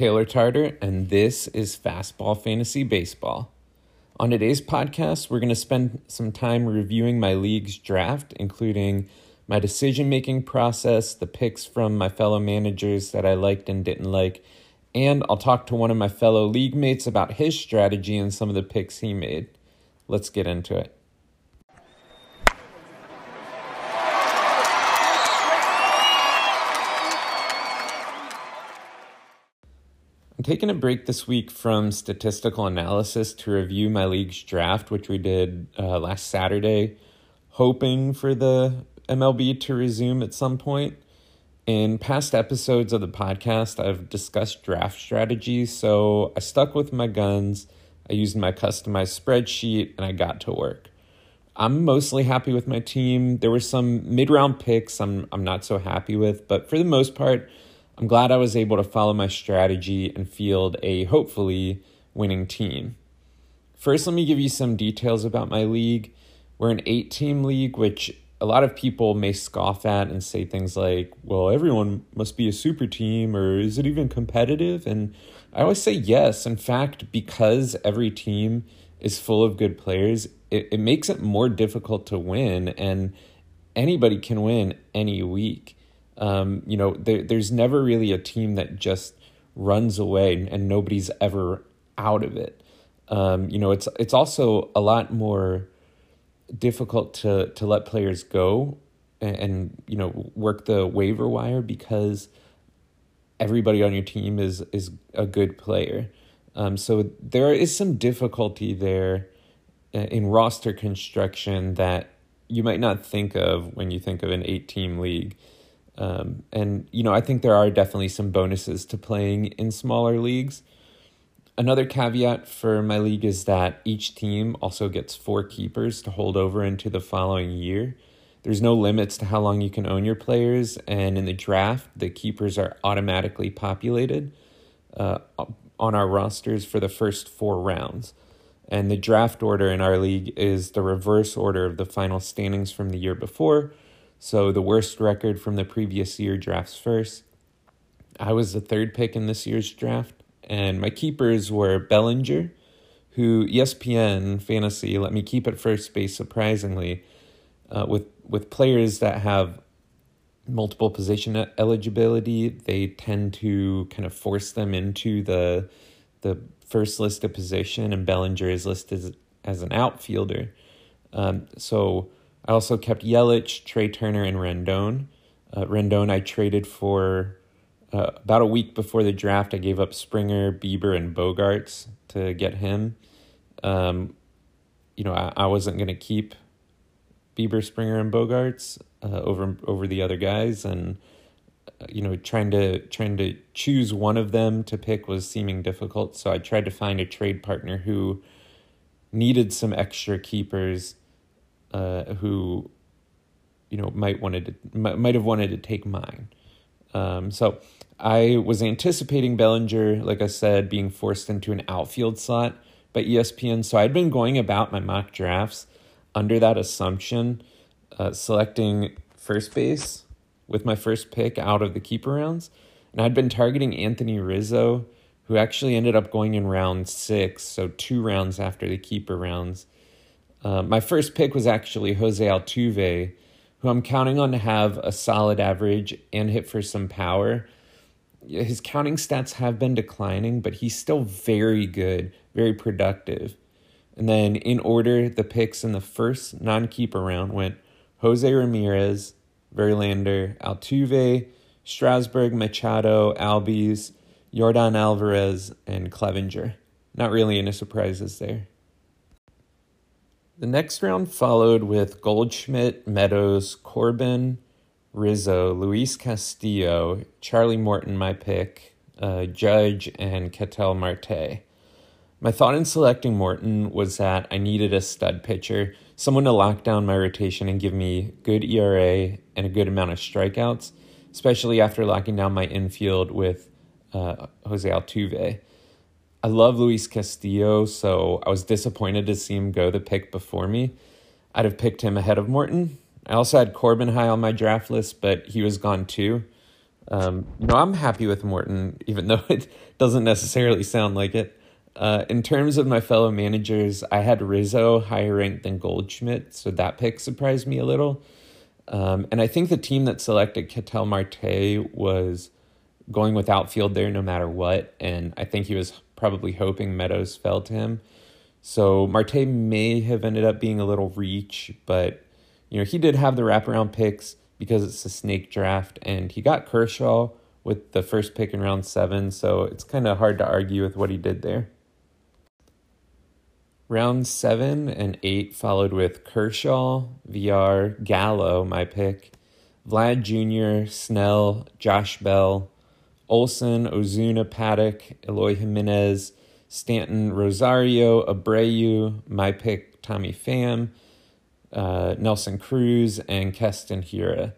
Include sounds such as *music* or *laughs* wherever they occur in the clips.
Taylor Tarter, and this is Fastball Fantasy Baseball. On today's podcast, we're going to spend some time reviewing my league's draft, including my decision making process, the picks from my fellow managers that I liked and didn't like, and I'll talk to one of my fellow league mates about his strategy and some of the picks he made. Let's get into it. I'm taking a break this week from statistical analysis to review my league's draft, which we did uh, last Saturday, hoping for the MLB to resume at some point. In past episodes of the podcast, I've discussed draft strategies, so I stuck with my guns. I used my customized spreadsheet and I got to work. I'm mostly happy with my team. There were some mid-round picks I'm I'm not so happy with, but for the most part, I'm glad I was able to follow my strategy and field a hopefully winning team. First, let me give you some details about my league. We're an eight team league, which a lot of people may scoff at and say things like, well, everyone must be a super team, or is it even competitive? And I always say yes. In fact, because every team is full of good players, it, it makes it more difficult to win, and anybody can win any week. Um, you know, there, there's never really a team that just runs away and, nobody's ever out of it. Um, you know, it's it's also a lot more difficult to to let players go and, and you know work the waiver wire because everybody on your team is is a good player. Um, so there is some difficulty there uh, in roster construction that you might not think of when you think of an eight team league. Um, and, you know, I think there are definitely some bonuses to playing in smaller leagues. Another caveat for my league is that each team also gets four keepers to hold over into the following year. There's no limits to how long you can own your players, and in the draft, the keepers are automatically populated uh, on our rosters for the first four rounds. And the draft order in our league is the reverse order of the final standings from the year before, so the worst record from the previous year drafts first. I was the third pick in this year's draft, and my keepers were Bellinger, who ESPN Fantasy let me keep at first base surprisingly, uh, with with players that have multiple position eligibility. They tend to kind of force them into the the first listed position, and Bellinger is listed as, as an outfielder. Um, so I also kept Yelich, Trey Turner, and Rendon. Uh, Rendon I traded for uh, about a week before the draft. I gave up Springer, Bieber, and Bogaerts to get him. Um, you know, I, I wasn't going to keep Bieber, Springer, and Bogaerts uh, over over the other guys, and uh, you know, trying to trying to choose one of them to pick was seeming difficult. So I tried to find a trade partner who needed some extra keepers uh, who you know might wanted to might have wanted to take mine. Um, so I was anticipating Bellinger, like I said, being forced into an outfield slot by ESPN. So I'd been going about my mock drafts under that assumption, uh, selecting first base with my first pick out of the keeper rounds, and I'd been targeting Anthony Rizzo, who actually ended up going in round six, so two rounds after the keeper rounds. Uh, my first pick was actually Jose Altuve, who I'm counting on to have a solid average and hit for some power. His counting stats have been declining, but he's still very good, very productive. And then in order, the picks in the first non keeper round went Jose Ramirez, Verlander, Altuve, Strasburg, Machado, Albies, Yordan Alvarez, and Clevinger. Not really any surprises there. The next round followed with Goldschmidt, Meadows, Corbin, Rizzo, Luis Castillo, Charlie Morton, my pick, uh, Judge, and Ketel Marte. My thought in selecting Morton was that I needed a stud pitcher, someone to lock down my rotation and give me good ERA and a good amount of strikeouts, especially after locking down my infield with uh, Jose Altuve. I love Luis Castillo, so I was disappointed to see him go the pick before me. I'd have picked him ahead of Morton. I also had Corbin high on my draft list, but he was gone too. Um, you know, I'm happy with Morton, even *laughs* though it doesn't necessarily sound like it. Uh, in terms of my fellow managers, I had Rizzo higher ranked than Goldschmidt, so that pick surprised me a little. Um, and I think the team that selected Ketel Marte was going with outfield there no matter what, and I think he was probably hoping Meadows fell to him. So Marte may have ended up being a little reach, but you know he did have the wraparound picks because it's a snake draft, and he got Kershaw with the first pick in round seven, so it's kind of hard to argue with what he did there. Round seven and eight followed with Kershaw, VR, Gallo, my pick, Vlad Jr., Snell, Josh Bell, Olson, Ozuna, Paddack, Eloy Jimenez, Stanton, Rosario, Abreu, my pick, Tommy Pham, uh, Nelson Cruz, and Keston Hiura.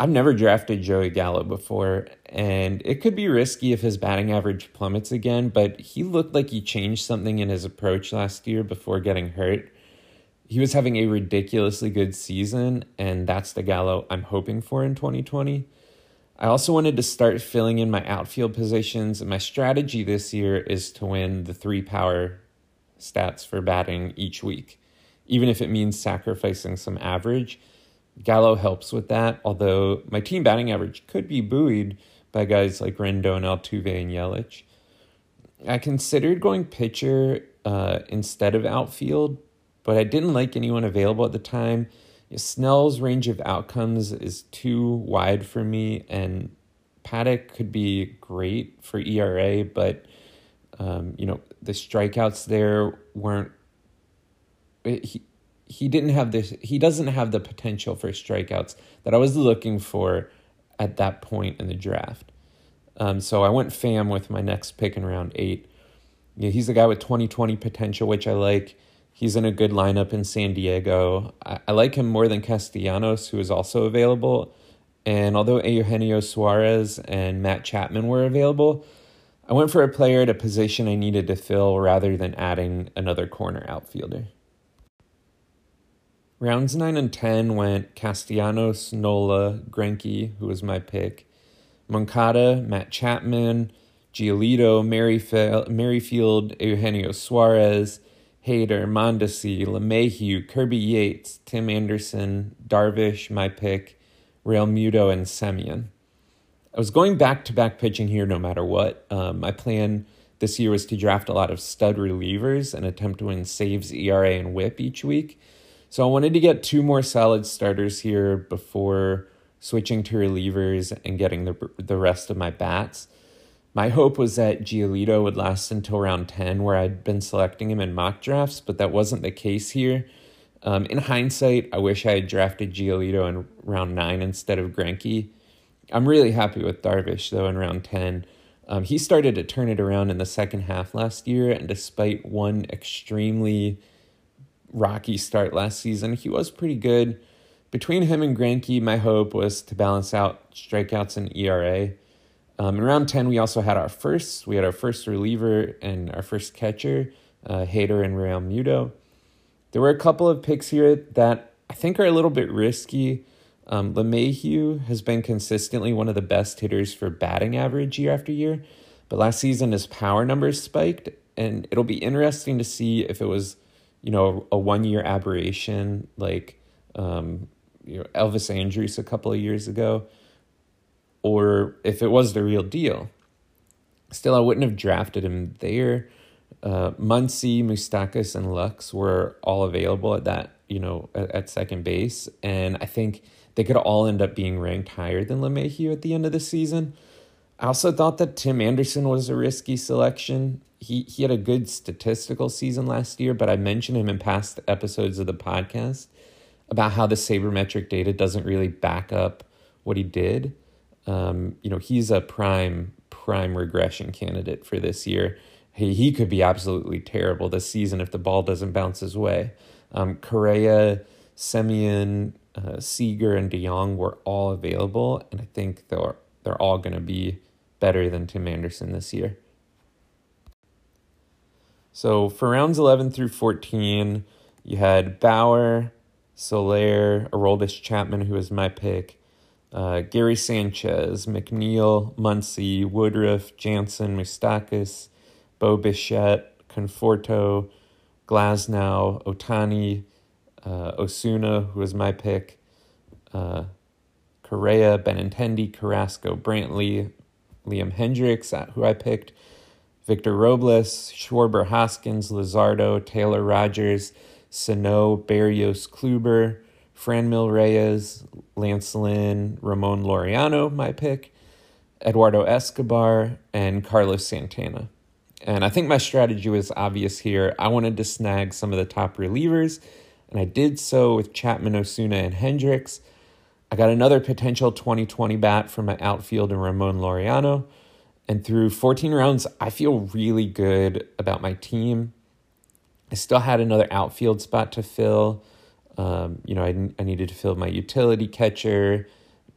I've never drafted Joey Gallo before, and it could be risky if his batting average plummets again, but he looked like he changed something in his approach last year before getting hurt. He was having a ridiculously good season, and that's the Gallo I'm hoping for in 2020. I also wanted to start filling in my outfield positions, and my strategy this year is to win the three power stats for batting each week, even if it means sacrificing some average Gallo helps with that, although my team batting average could be buoyed by guys like Rendon, Altuve, and Yelich. I considered going pitcher uh, instead of outfield, but I didn't like anyone available at the time. Snell's range of outcomes is too wide for me, and Paddack could be great for ERA, but um, you know the strikeouts there weren't. He, he didn't have this he doesn't have the potential for strikeouts that I was looking for at that point in the draft. Um, so I went Pham with my next pick in round eight. Yeah, he's a guy with 2020 potential, which I like. He's in a good lineup in San Diego. I, I like him more than Castellanos, who is also available. And although Eugenio Suarez and Matt Chapman were available, I went for a player at a position I needed to fill rather than adding another corner outfielder. Rounds 9 and 10 went Castellanos, Nola, Greinke, who was my pick, Moncada, Matt Chapman, Giolito, Merrifield, Eugenio Suarez, Hader, Mondesi, LeMahieu, Kirby Yates, Tim Anderson, Darvish, my pick, Realmuto, and Semien. I was going back to back pitching here no matter what. Um, my plan this year was to draft a lot of stud relievers and attempt to win saves, ERA, and whip each week. So I wanted to get two more solid starters here before switching to relievers and getting the the rest of my bats. My hope was that Giolito would last until round 10, where I'd been selecting him in mock drafts, but that wasn't the case here. Um, in hindsight, I wish I had drafted Giolito in round 9 instead of Greinke. I'm really happy with Darvish, though, in round 10. Um, he started to turn it around in the second half last year, and despite one extremely rocky start last season, he was pretty good. Between him and Greinke, my hope was to balance out strikeouts and ERA. Um, in round 10, we also had our first. We had our first reliever and our first catcher, uh, Hader and Realmuto. There were a couple of picks here that I think are a little bit risky. Um, LeMahieu has been consistently one of the best hitters for batting average year after year, but last season his power numbers spiked, and it'll be interesting to see if it was – you know, a one year aberration like um, you know, Elvis Andrus a couple of years ago, or if it was the real deal. Still, I wouldn't have drafted him there. Uh, Muncy, Moustakas, and Lux were all available at that, you know, at, at, second base, and I think they could all end up being ranked higher than LeMahieu at the end of the season. I also thought that Tim Anderson was a risky selection he he had a good statistical season last year, but I mentioned him in past episodes of the podcast about how the sabermetric data doesn't really back up what he did. Um, you know, he's a prime prime regression candidate for this year. He he could be absolutely terrible this season if the ball doesn't bounce his way. Um, Correa, Semien, uh, and DeJong were all available, and I think they're they're all going to be better than Tim Anderson this year. So for rounds 11 through 14, you had Bauer, Soler, Aroldis Chapman, who was my pick, uh, Gary Sanchez, McNeil, Muncy, Woodruff, Jansen, Moustakas, Bo Bichette, Conforto, Glasnow, Ohtani, uh, Osuna, who was my pick, uh, Correa, Benintendi, Carrasco, Brantley, Liam Hendriks, uh, who I picked, Victor Robles, Schwarber Hoskins, Luzardo, Taylor Rogers, Sano, Berrios, Kluber, Franmil Reyes, Lance Lynn, Ramon Laureano, my pick, Eduardo Escobar, and Carlos Santana. And I think my strategy was obvious here. I wanted to snag some of the top relievers, and I did so with Chapman, Osuna, and Hendriks. I got another potential 2020 bat from my outfield and Ramon Laureano. And through 14 rounds, I feel really good about my team. I still had another outfield spot to fill. Um, you know, I, I needed to fill my utility catcher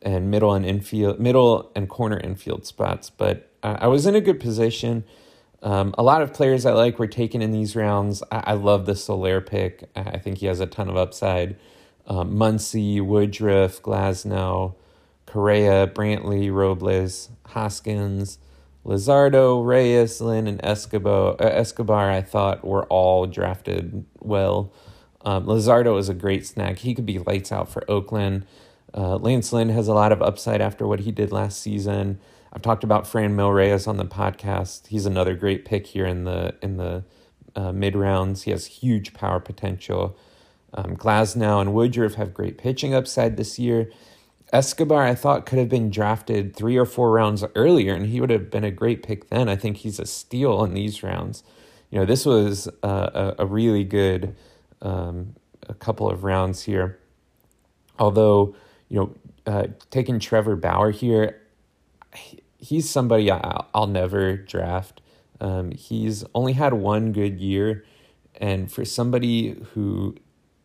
and middle and infield, middle and corner infield spots, but I, I was in a good position. Um, a lot of players I like were taken in these rounds. I, I love the Soler pick. I think he has a ton of upside. Um, Muncy, Woodruff, Glasnow, Correa, Brantley, Robles, Hoskins, Luzardo, Reyes, Lynn, and Escobar, uh, Escobar, I thought were all drafted well. Um, Luzardo is a great snag. He could be lights out for Oakland. Uh, Lance Lynn has a lot of upside after what he did last season. I've talked about Franmil Reyes on the podcast. He's another great pick here in the in the uh, mid rounds. He has huge power potential. Um, Glasnow and Woodruff have great pitching upside this year. Escobar, I thought, could have been drafted three or four rounds earlier, and he would have been a great pick then. I think he's a steal in these rounds. You know, this was a, a really good um, a couple of rounds here. Although, you know, uh, taking Trevor Bauer here, he's somebody I, will never draft. Um, he's only had one good year, and for somebody who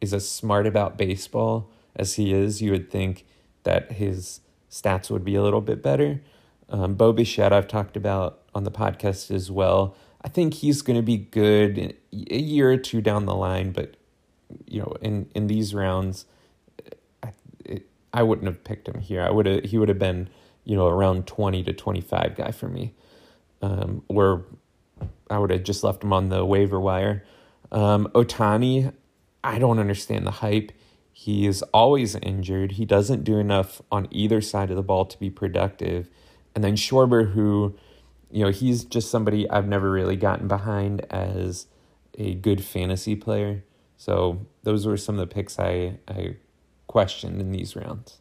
is as smart about baseball as he is, you would think that his stats would be a little bit better. Um, Bo Bichette, I've talked about on the podcast as well. I think he's going to be good a year or two down the line, but you know, in in these rounds, I, it, I wouldn't have picked him here. I would have he would have been you know around twenty to twenty five guy for me, um, where I would have just left him on the waiver wire. Um, Ohtani, I don't understand the hype. He is always injured. He doesn't do enough on either side of the ball to be productive. And then Schwarber, who, you know, he's just somebody I've never really gotten behind as a good fantasy player. So those were some of the picks I, I questioned in these rounds.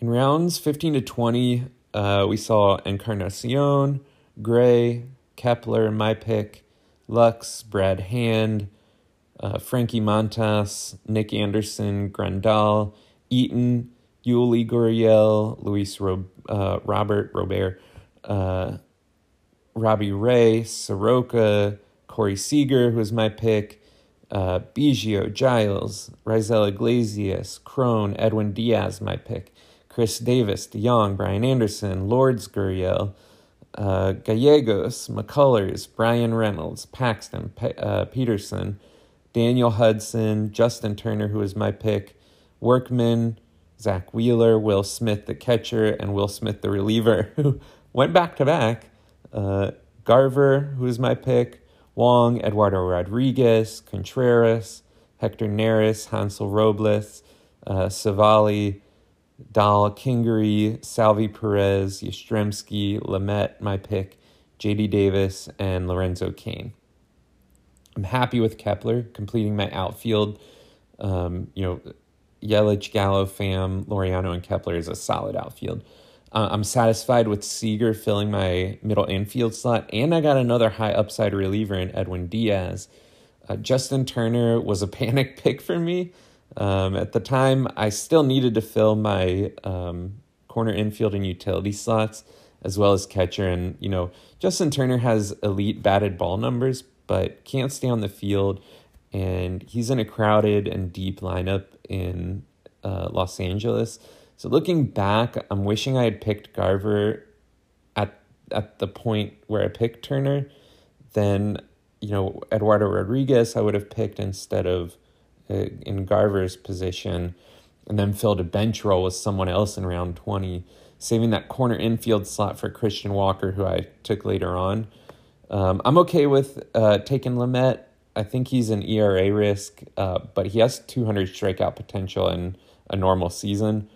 In rounds 15 to 20, uh, we saw Encarnacion, Gray, Kepler, my pick, Lux, Brad Hand, uh, Frankie Montas, Nick Anderson, Grandal, Eaton, Yuli Gurriel, Luis Ro- uh, Robert Robert, uh, Robbie Ray, Soroka, Corey Seager, who was my pick, uh, Biggio, Giles, Raisel Iglesias, Cron, Edwin Diaz, my pick, Chris Davis, DeJong, Brian Anderson, Lourdes Gurriel, uh, Gallegos, McCullers, Bryan Reynolds, Paxton, uh, Peterson, Daniel Hudson, Justin Turner, who was my pick, Workman, Zack Wheeler, Will Smith, the catcher, and Will Smith, the reliever, *laughs* who went back to back. Uh, Garver, who was my pick, Wong, Eduardo Rodriguez, Contreras, Hector Neris, Hansel Robles, uh, Civale, Dahl, Kingery, Salvy Perez, Yastrzemski, Lamet, my pick, JD Davis, and Lorenzo Cain. I'm happy with Kepler completing my outfield. Um, you know, Yelich, Gallo, Pham, Laureano, and Kepler is a solid outfield. Uh, I'm satisfied with Seager filling my middle infield slot, and I got another high upside reliever in Edwin Diaz. Uh, Justin Turner was a *laughs* panic pick for me. Um, at the time, I still needed to fill my um, corner infield and utility slots as well as catcher. And, you know, Justin Turner has elite batted ball numbers, but can't stay on the field. And he's in a crowded and deep lineup in uh, Los Angeles. So looking back, I'm wishing I had picked Garver at at the point where I picked Turner. Then, you know, Eduardo Rodriguez I would have picked instead of uh, in Garver's position. and then filled a bench role with someone else in round 20, saving that corner infield slot for Christian Walker, who I took later on. Um, I'm okay with uh, taking Lamet. I think he's an ERA risk, uh, but he has 200 strikeout potential in a normal season.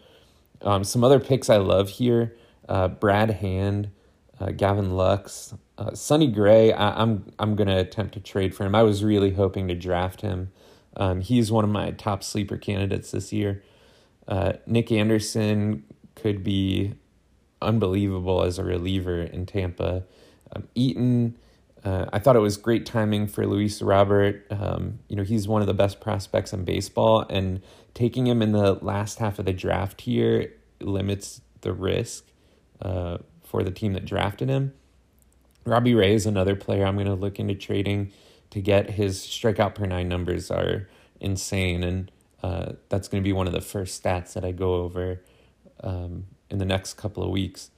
Um, some other picks I love here uh, Brad Hand, uh, Gavin Lux, uh, Sonny Gray. I, am I'm, I'm gonna attempt to trade for him. I was really hoping to draft him. Um, he's one of my top sleeper candidates this year. Uh, Nick Anderson could be unbelievable as a reliever in Tampa. Um, Eaton. Uh, I thought it was great timing for Luis Robert. Um, you know, he's one of the best prospects in baseball, and taking him in the last half of the draft here limits the risk uh, for the team that drafted him. Robbie Ray is another player I'm going to look into trading to get his strikeout per nine numbers are insane, and uh, that's going to be one of the first stats that I go over um, in the next couple of weeks.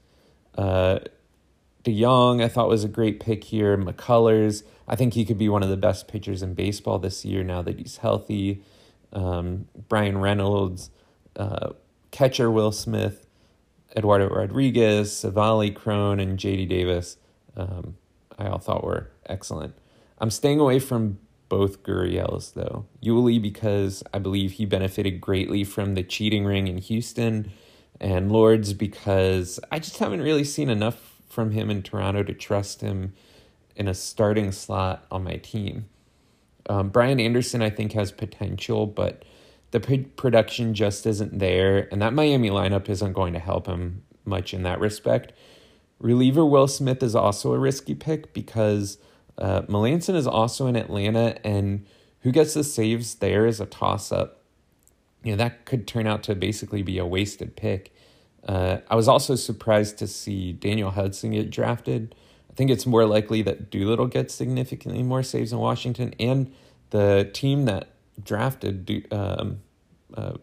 DeJong, I thought was a great pick here. McCullers, I think he could be one of the best pitchers in baseball this year now that he's healthy. Um, Bryan Reynolds, uh, catcher Will Smith, Eduardo Rodriguez, Civale Cron, and JD Davis, um, I all thought were excellent. I'm staying away from both Gurriels, though. Yuli, because I believe he benefited greatly from the cheating ring in Houston, and Lourdes, because I just haven't really seen enough from him in Toronto to trust him in a starting slot on my team. Um, Brian Anderson, I think, has potential, but the production just isn't there, and that Miami lineup isn't going to help him much in that respect. Reliever Will Smith is also a risky pick because uh, Melancon is also in Atlanta, and who gets the saves there is a toss up. You know, that could turn out to basically be a wasted pick. Uh, I was also surprised to see Daniel Hudson get drafted. I think it's more likely that Doolittle gets significantly more saves in Washington, and the team that drafted um, uh,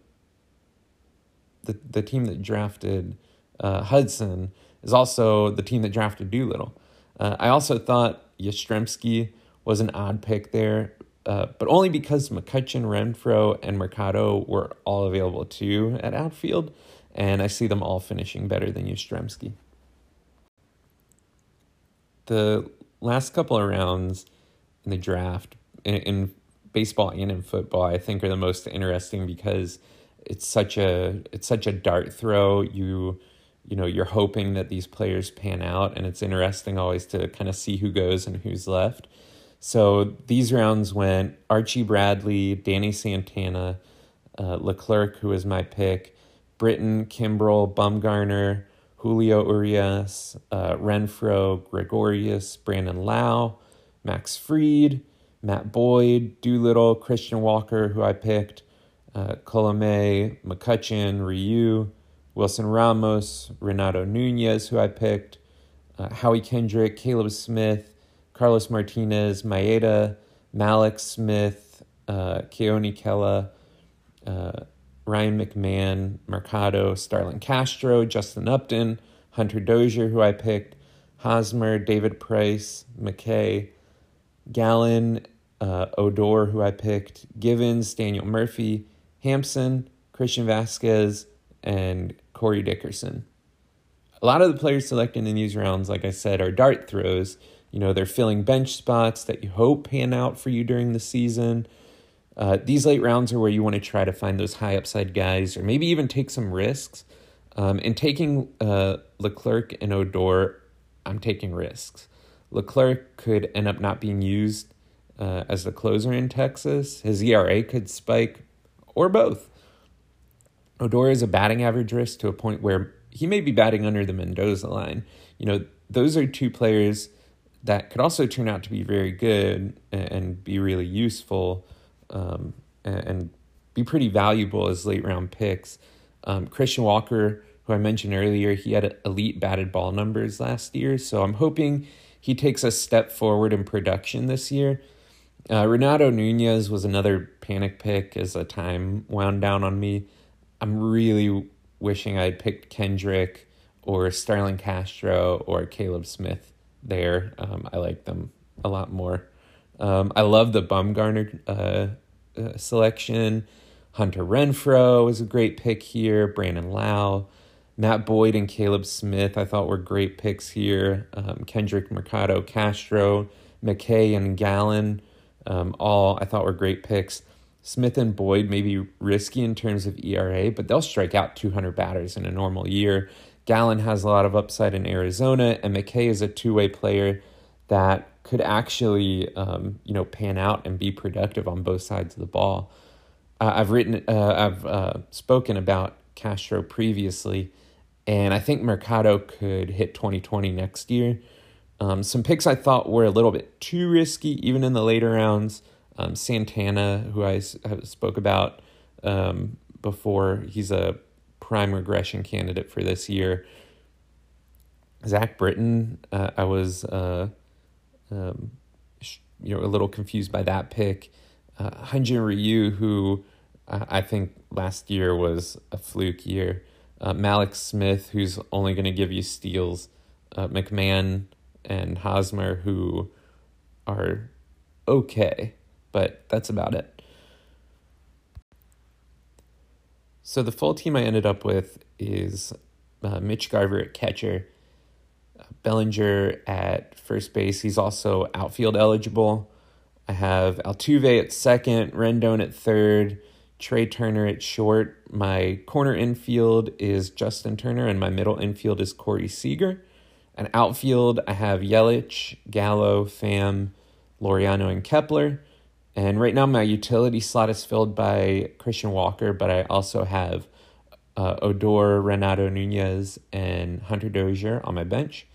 the the team that drafted uh, Hudson is also the team that drafted Doolittle. Uh, I also thought Yastrzemski was an odd pick there, uh, but only because McCutchen, Renfroe, and Mercado were all available too at outfield, and I see them all finishing better than Yastrzemski. The last couple of rounds in the draft, in, in baseball and in football, I think are the most interesting because it's such a it's such a dart throw. You you know you're hoping that these players pan out, and it's interesting always to kind of see who goes and who's left. So these rounds went Archie Bradley, Danny Santana, uh, Leclerc, who was my pick, Britton, Kimbrel, Bumgarner, Julio Urias, uh, Renfroe, Gregorius, Brandon Lowe, Max Fried, Matt Boyd, Doolittle, Christian Walker, who I picked, uh, Colome, McCutchen, Ryu, Wilson Ramos, Renato Nunez, who I picked, uh, Howie Kendrick, Caleb Smith, Carlos Martinez, Maeda, Mallex Smith, uh, Keone Kela, uh, Ryan McMahon, Mercado, Starlin Castro, Justin Upton, Hunter Dozier, who I picked, Hosmer, David Price, McKay, Gallen, uh, Odor, who I picked, Givens, Daniel Murphy, Hampson, Christian Vazquez, and Corey Dickerson. A lot of the players selected in these rounds, like I said, are dart throws. You know, they're filling bench spots that you hope pan out for you during the season. Uh, these late rounds are where you want to try to find those high upside guys or maybe even take some risks. Um, and taking uh, Leclerc and Odor, I'm taking risks. Leclerc could end up not being used uh, as the closer in Texas. His ERA could spike, or both. Odor is a batting average risk to a point where he may be batting under the Mendoza line. You know, those are two players that could also turn out to be very good and be really useful um, and be pretty valuable as late round picks. Um, Christian Walker, who I mentioned earlier, he had elite batted ball numbers last year, so I'm hoping he takes a step forward in production this year. Uh, Renato Nunez was another panic pick as the time wound down on me. I'm really wishing I'd picked Kendrick or Starlin Castro or Caleb Smith there. Um, I like them a lot more. Um, I love the Bumgarner uh, uh, selection. Hunter Renfroe was a great pick here. Brandon Lowe, Matt Boyd and Caleb Smith, I thought were great picks here. Um, Kendrick Mercado Castro, McKay and Gallen, um, all I thought were great picks. Smith and Boyd may be risky in terms of ERA, but they'll strike out 200 batters in a normal year. Gallen has a lot of upside in Arizona, and McKay is a two way player that could actually, um, you know, pan out and be productive on both sides of the ball. Uh, I've written, uh, I've uh, spoken about Castro previously, and I think Mercado could hit 2020 next year. Um, some picks I thought were a little bit too risky, even in the later rounds. Um, Santana, who I spoke about um, before, he's a prime regression candidate for this year. Zach Britton, uh, I was uh, um, you know a little confused by that pick. Uh, Ryu, who I think last year was a fluke year. Uh, Mallex Smith, who's only going to give you steals. Uh, McMahon and Hosmer, who are okay, but that's about it. So the full team I ended up with is uh, Mitch Garver at catcher, uh, Bellinger at first base. He's also outfield eligible. I have Altuve at second, Rendon at third, Trey Turner at short. My corner infield is Justin Turner, and my middle infield is Corey Seager. And outfield, I have Yelich, Gallo, Pham, Laureano, and Kepler. And right now, my utility slot is filled by Christian Walker, but I also have uh, Odor, Renato Nunez, and Hunter Dozier on my bench.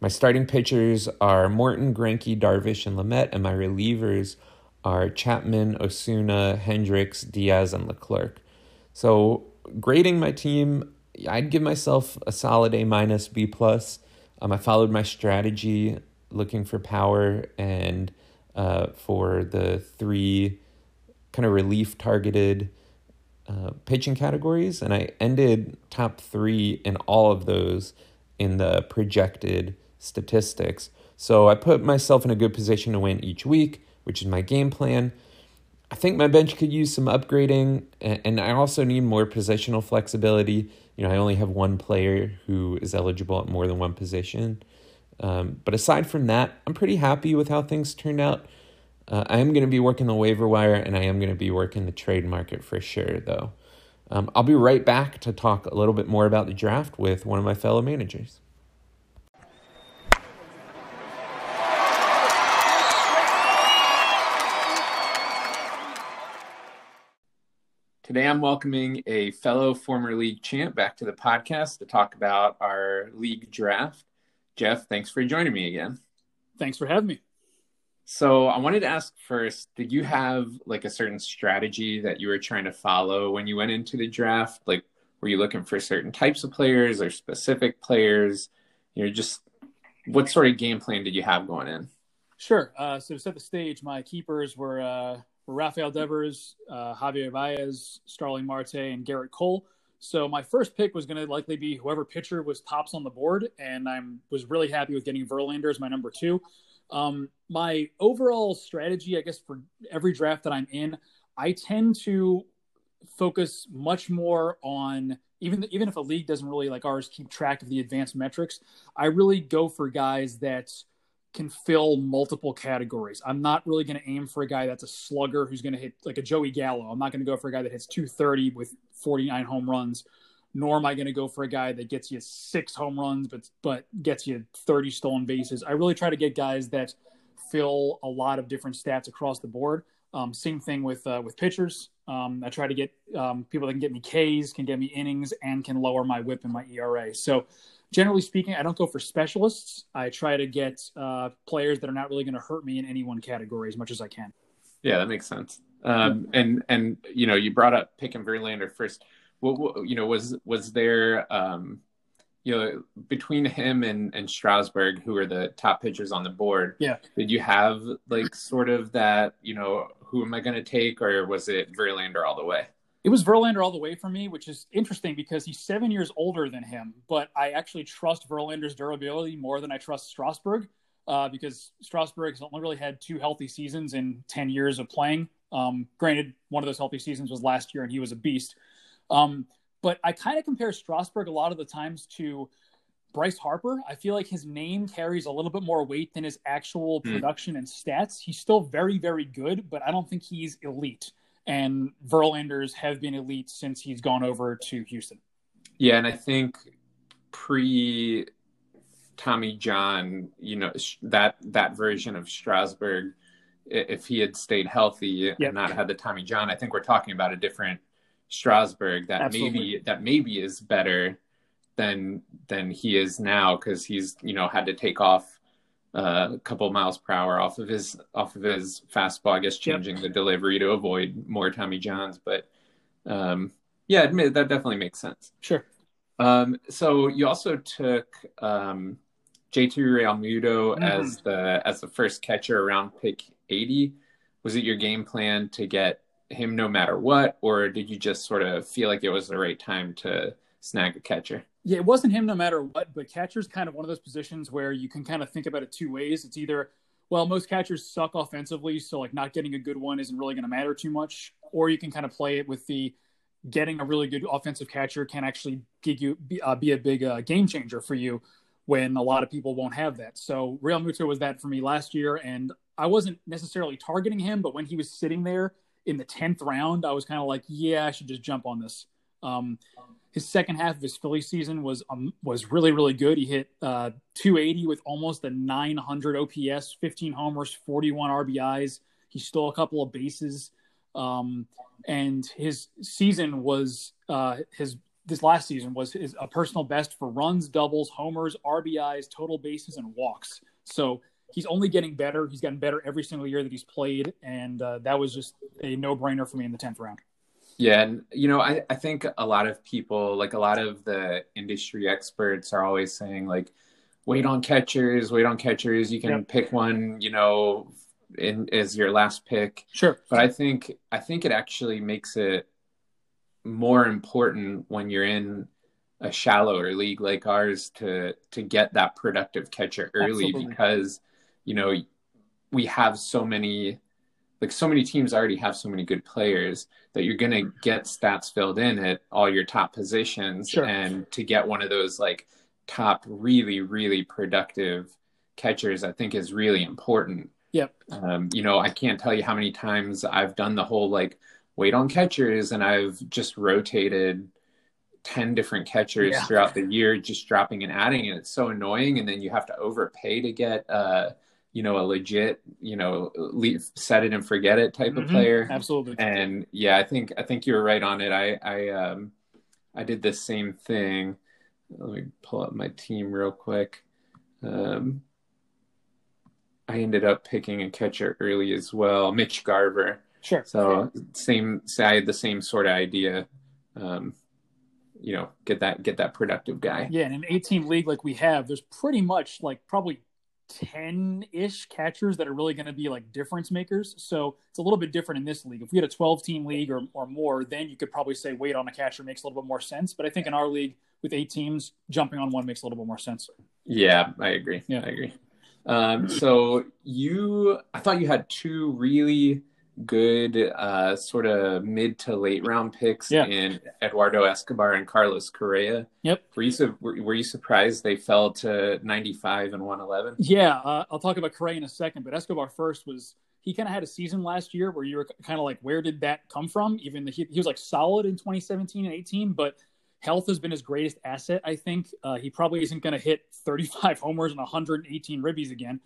My starting pitchers are Morton, Greinke, Darvish, and Lamet, and my relievers are Chapman, Osuna, Hendriks, Diaz, and Leclerc. So grading my team, I'd give myself a solid A minus, B plus. Um, I followed my strategy, looking for power and uh, for the three kind of relief targeted uh, pitching categories, and I ended top three in all of those in the projected statistics. So I put myself in a good position to win each week, which is my game plan. I think my bench could use some upgrading, and I also need more positional flexibility. You know, I only have one player who is eligible at more than one position. Um, but aside from that, I'm pretty happy with how things turned out. Uh, I am going to be working the waiver wire and I am going to be working the trade market for sure, though. Um, I'll be right back to talk a little bit more about the draft with one of my fellow managers. Today, I'm welcoming a fellow former league champ back to the podcast to talk about our league draft. Jeff, thanks for joining me again. Thanks for having me. So I wanted to ask first, did you have like a certain strategy that you were trying to follow when you went into the draft? Like were you looking for certain types of players or specific players? You know, just what sort of game plan did you have going in? Sure. Uh, so to set the stage, my keepers were, uh, were Rafael Devers, uh, Javier Baez, Starling Marte, and Gerrit Cole. So my first pick was going to likely be whoever pitcher was tops on the board, and I was really happy with getting Verlander as my number two. Um, my overall strategy, I guess, for every draft that I'm in, I tend to focus much more on even even if a league doesn't really like ours keep track of the advanced metrics. I really go for guys that can fill multiple categories. I'm not really going to aim for a guy that's a slugger who's going to hit like a Joey Gallo. I'm not going to go for a guy that hits 230 with 49 home runs nor am I going to go for a guy that gets you six home runs, but but gets you 30 stolen bases. I really try to get guys that fill a lot of different stats across the board. Um, same thing with uh, with pitchers. Um, I try to get um, people that can get me Ks, can get me innings, and can lower my WHIP and my ERA. So, generally speaking, I don't go for specialists. I try to get uh, players that are not really going to hurt me in any one category as much as I can. Yeah, that makes sense. Um, and and you know, you brought up picking Verlander first what, what you know was was there um, you know between him and and Strasburg, who are the top pitchers on the board? Yeah, did you have like sort of that you know who am I going to take, or was it Verlander all the way? It was Verlander all the way for me, which is interesting because he's seven years older than him. But I actually trust Verlander's durability more than I trust Strasburg uh, because Strasburg has only really had two healthy seasons in 10 years of playing. Um, granted, one of those healthy seasons was last year, and he was a beast. Um, but I kind of compare Strasburg a lot of the times to Bryce Harper. I feel like his name carries a little bit more weight than his actual mm. production and stats. He's still very, very good, but I don't think he's elite. And Verlanders have been elite since he's gone over to Houston. Yeah, and I think pre Tommy John, you know, that that version of Strasburg, if he had stayed healthy yep. and not had the Tommy John, I think we're talking about a different Strasburg that Absolutely. maybe that maybe is better than than he is now because he's you know had to take off uh, a couple miles per hour off of his off of his fastball. I guess changing yep. the delivery to avoid more Tommy Johns, but um, yeah, that definitely makes sense. Sure. Um, so you also took um, JT Realmuto mm. as the as the first catcher around pick 80. Was it your game plan to get him no matter what, or did you just sort of feel like it was the right time to snag a catcher? Yeah, it wasn't him no matter what, but catcher's kind of one of those positions where you can kind of think about it two ways. It's either, well, most catchers suck offensively, so like not getting a good one isn't really going to matter too much, or you can kind of play it with the getting a really good offensive catcher can actually give you be, uh, be a big uh, game changer for you when a lot of people won't have that. So Real Realmuto was that for me last year, and I wasn't necessarily targeting him, but when he was sitting there in the tenth round, I was kind of like, yeah, I should just jump on this. Um, his second half of his Philly season was um, was really really good. He hit uh, 280 with almost a 900 OPS, 15 homers, 41 RBIs. He stole a couple of bases, um, and his season was uh, his this last season was his, a personal best for runs, doubles, homers, RBIs, total bases, and walks. So he's only getting better. He's gotten better every single year that he's played, and uh, that was just a no brainer for me in the tenth round. Yeah, and you know, I, I think a lot of people, like a lot of the industry experts, are always saying like, wait on catchers, wait on catchers. You can pick one, you know, in as your last pick. Sure. But I think I think it actually makes it more important when you're in a shallower league like ours to to get that productive catcher early Absolutely. because you know we have so many like so many teams already have so many good players that you're going to get stats filled in at all your top positions sure. and to get one of those like top really really productive catchers i think is really important yep um, you know i can't tell you how many times i've done the whole like wait on catchers and i've just rotated 10 different catchers yeah. throughout the year just dropping and adding and it's so annoying and then you have to overpay to get uh you know, a legit, you know, leave, set it and forget it type mm-hmm. of player. Absolutely. And yeah, I think I think you were right on it. I I um I did the same thing. Let me pull up my team real quick. Um, I ended up picking a catcher early as well, Mitch Garver. Sure. So same, say I had the same sort of idea. Um, you know, get that get that productive guy. Yeah, in an 18 league like we have, there's pretty much like probably 10 ish catchers that are really going to be like difference makers. So it's a little bit different in this league. If we had a 12 team league or, or more, then you could probably say wait on a catcher makes a little bit more sense. But I think in our league with eight teams, jumping on one makes a little bit more sense. Yeah, I agree. Yeah, I agree. Um, so you, I thought you had two really good uh, sort of mid to late round picks yeah. in Eduardo Escobar and Carlos Correa. Yep. Were you su- were, were, you surprised they fell to 95 and 111? Yeah, uh, I'll talk about Correa in a second, but Escobar first was he kind of had a season last year where you were kind of like, where did that come from? Even the, he, he was like solid in 2017 and 18, but health has been his greatest asset. I think uh, he probably isn't going to hit 35 *laughs* homers and 118 ribbies again.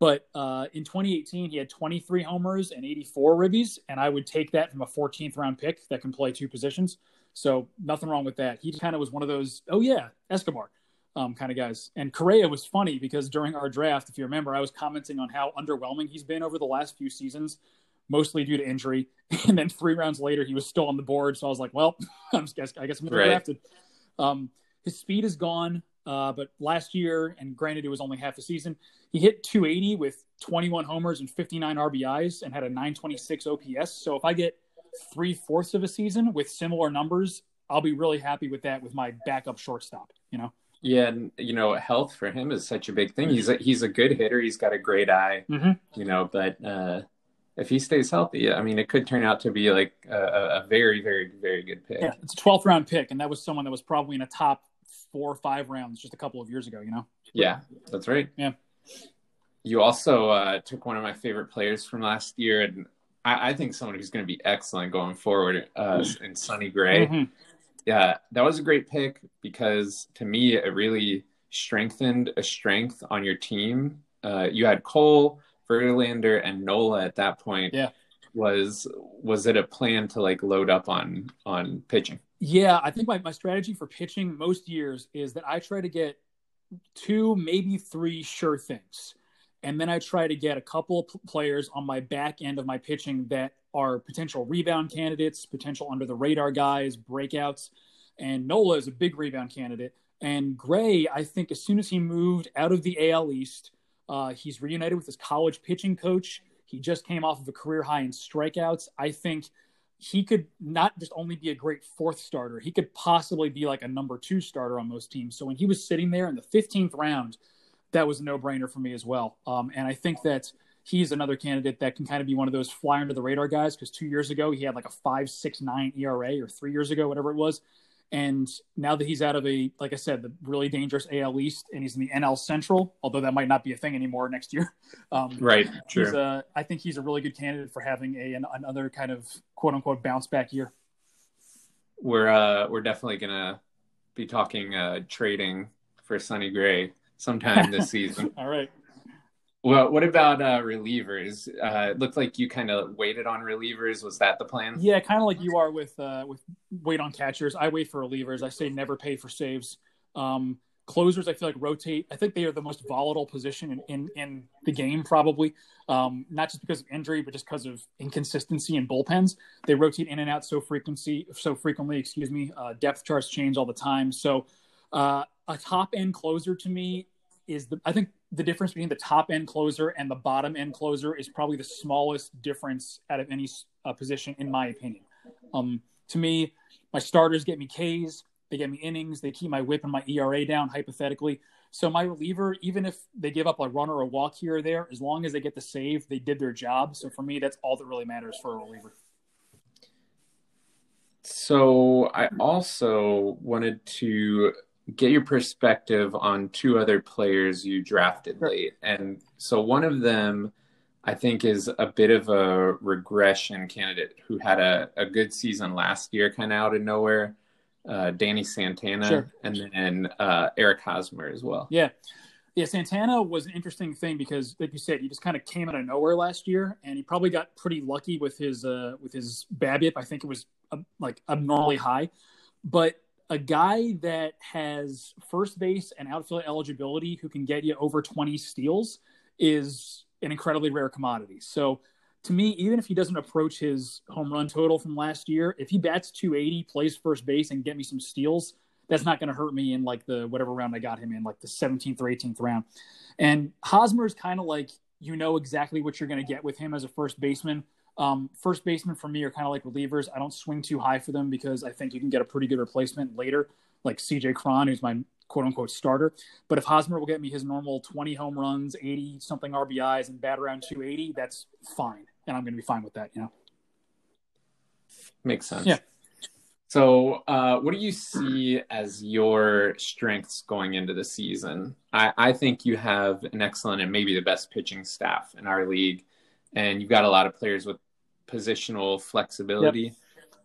But uh, in 2018, he had 23 homers and 84 ribbies, and I would take that from a 14th round pick that can play two positions. So nothing wrong with that. He kind of was one of those, oh yeah, Escobar um, kind of guys. And Correa was funny because during our draft, if you remember, I was commenting on how underwhelming he's been over the last few seasons, mostly due to injury. *laughs* And then three rounds later, he was still on the board. So I was like, well, *laughs* I'm, I guess I'm going right. drafted. Um, his speed is gone. Uh, but last year, and granted it was only half a season, he hit 280 with 21 homers and 59 RBIs and had a 926 OPS. So if I get three fourths of a season with similar numbers, I'll be really happy with that with my backup shortstop. You know. Yeah, and you know, health for him is such a big thing. He's a, he's a good hitter. He's got a great eye. Mm-hmm. You know, but uh, if he stays healthy, I mean, it could turn out to be like a, a very, very, very good pick. Yeah, it's a 12th round pick, and that was someone that was probably in a top four or five rounds just a couple of years ago. You know? Yeah, that's right. Yeah. You also uh, took one of my favorite players from last year, and I, I think someone who's going to be excellent going forward uh, in Sonny Gray. Mm-hmm. Yeah, that was a great pick because to me it really strengthened a strength on your team. Uh, you had Cole, Verlander, and Nola at that point. Yeah, was was it a plan to like load up on on pitching? Yeah, I think my, my strategy for pitching most years is that I try to get two, maybe three sure things. And then I try to get a couple of players on my back end of my pitching that are potential rebound candidates, potential under the radar guys, breakouts. And Nola is a big rebound candidate. And Gray, I think as soon as he moved out of the AL East, uh, he's reunited with his college pitching coach. He just came off of a career high in strikeouts. I think he could not just only be a great fourth starter, he could possibly be like a number two starter on most teams. So when he was sitting there in the 15th round, that was a no brainer for me as well. Um, and I think that he's another candidate that can kind of be one of those fly under the radar guys because two years ago he had like a five six nine ERA or three years ago whatever it was, and now that he's out of a like I said the really dangerous AL East and he's in the NL Central, although that might not be a thing anymore next year. *laughs* Um, right. Sure. A, I think he's a really good candidate for having a an, another kind of quote unquote bounce back year. We're uh, we're definitely gonna be talking uh, trading for Sonny Gray sometime this *laughs* season. All right. Well, what about uh, relievers? Uh, it looked like you kind of waited on relievers. Was that the plan? Yeah, kind of like you are with uh, with wait on catchers. I wait for relievers. I say never pay for saves. Um, closers, I feel like rotate. I think they are the most volatile position in in, in the game, probably. Um, not just because of injury, but just because of inconsistency in bullpens. They rotate in and out so frequency so frequently. Excuse me. Uh, depth charts change all the time. So uh, a top end closer to me is the I think the difference between the top end closer and the bottom end closer is probably the smallest difference out of any uh, position in my opinion. Um, to me, my starters get me Ks, they get me innings, they keep my WHIP and my ERA down hypothetically. So my reliever, even if they give up a run or a walk here or there, as long as they get the save, they did their job. So for me, that's all that really matters for a reliever. So I also wanted to get your perspective on two other players you drafted late. And so one of them, I think, is a bit of a regression candidate who had a, a good season last year, kind of out of nowhere. Uh, Danny Santana, sure. and then uh, Eric Hosmer as well. Yeah. Yeah, Santana was an interesting thing because, like you said, he just kind of came out of nowhere last year, and he probably got pretty lucky with his uh, with his BABIP. I think it was uh, like abnormally high, but a guy that has first base and outfield eligibility who can get you over 20 steals is an incredibly rare commodity. So to me, even if he doesn't approach his home run total from last year, if he bats 280, plays first base, and get me some steals, that's not going to hurt me in like the whatever round I got him in, like the 17th or 18th round. And Hosmer is kind of like you know exactly what you're going to get with him as a first baseman. Um, first baseman for me are kind of like relievers. I don't swing too high for them because I think you can get a pretty good replacement later, like CJ Cron, who's my quote unquote starter. But if Hosmer will get me his normal 20 home runs, 80 something RBIs, and bat around 280, that's fine. And I'm going to be fine with that, you know? Makes sense. Yeah. So, uh, what do you see as your strengths going into the season? I, I think you have an excellent and maybe the best pitching staff in our league, and you've got a lot of players with positional flexibility. Yep.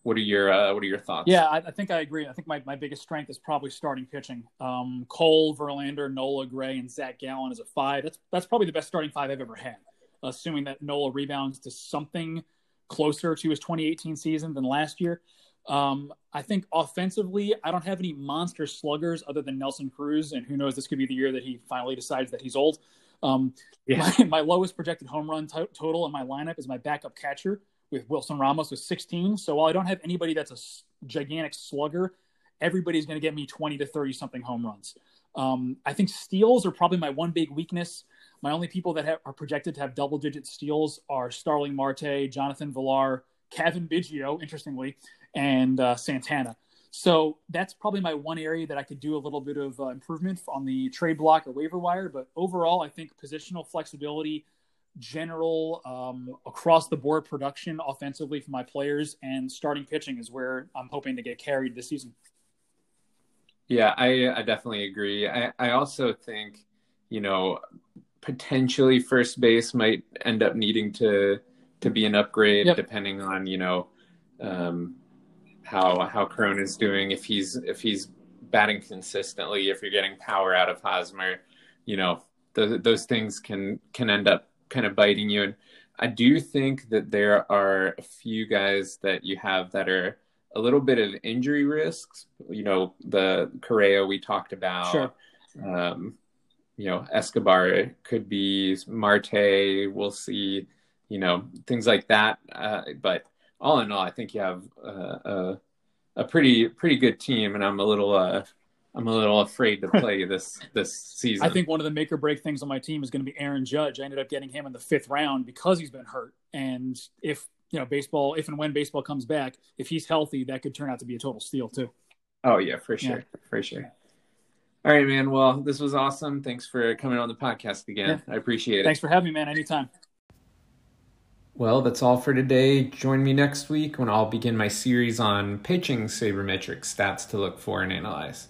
What are your uh, What are your thoughts? Yeah, I, I, think I agree. I think my, my biggest strength is probably starting pitching. Um, Cole, Verlander, Nola, Gray, and Zac Gallen is a five. That's that's probably the best starting five I've ever had. Assuming that Nola rebounds to something closer to his 2018 season than last year. Um, I think offensively, I don't have any monster sluggers other than Nelson Cruz, and who knows, this could be the year that he finally decides that he's old. Um, yeah. my, *laughs* my, lowest projected home run t- total in my lineup is my backup catcher with Wilson Ramos with 16. So while I don't have anybody that's a gigantic slugger, everybody's going to get me 20 to 30 something home runs. Um, I think steals are probably my one big weakness. My only people that have, are projected to have double digit steals are Starling Marte, Jonathan Villar, Cavan Biggio, interestingly, and uh, Santana. So that's probably my one area that I could do a little bit of uh, improvement on the trade block or waiver wire. But overall, I think positional flexibility, general um, across the board production offensively for my players and starting pitching is where I'm hoping to get carried this season. Yeah, I, I definitely agree. I, I also think, you know, potentially first base might end up needing to to be an upgrade yep. depending on, you know, um, how how Cron is doing. If he's if he's batting consistently, if you're getting power out of Hosmer, you know, the, those things can can end up kind of biting you. And I do think that there are a few guys that you have that are a little bit of injury risks. You know, the Correa we talked about. Sure. Um, you know, Escobar could be Marte. We'll see. You know, things like that. Uh, but all in all, I think you have uh, a a pretty pretty good team, and I'm a little uh, I'm a little afraid to play this this season. I think one of the make or break things on my team is going to be Aaron Judge. I ended up getting him in the fifth round because he's been hurt, and if you know baseball, if and when baseball comes back, if he's healthy, that could turn out to be a total steal too. Oh yeah, for sure, yeah. for sure. All right, man. Well, this was awesome. Thanks for coming on the podcast again. Yeah. I appreciate it. Thanks for having me, man. Anytime. Well, that's all for today. Join me next week when I'll begin my series on pitching sabermetric stats to look for and analyze.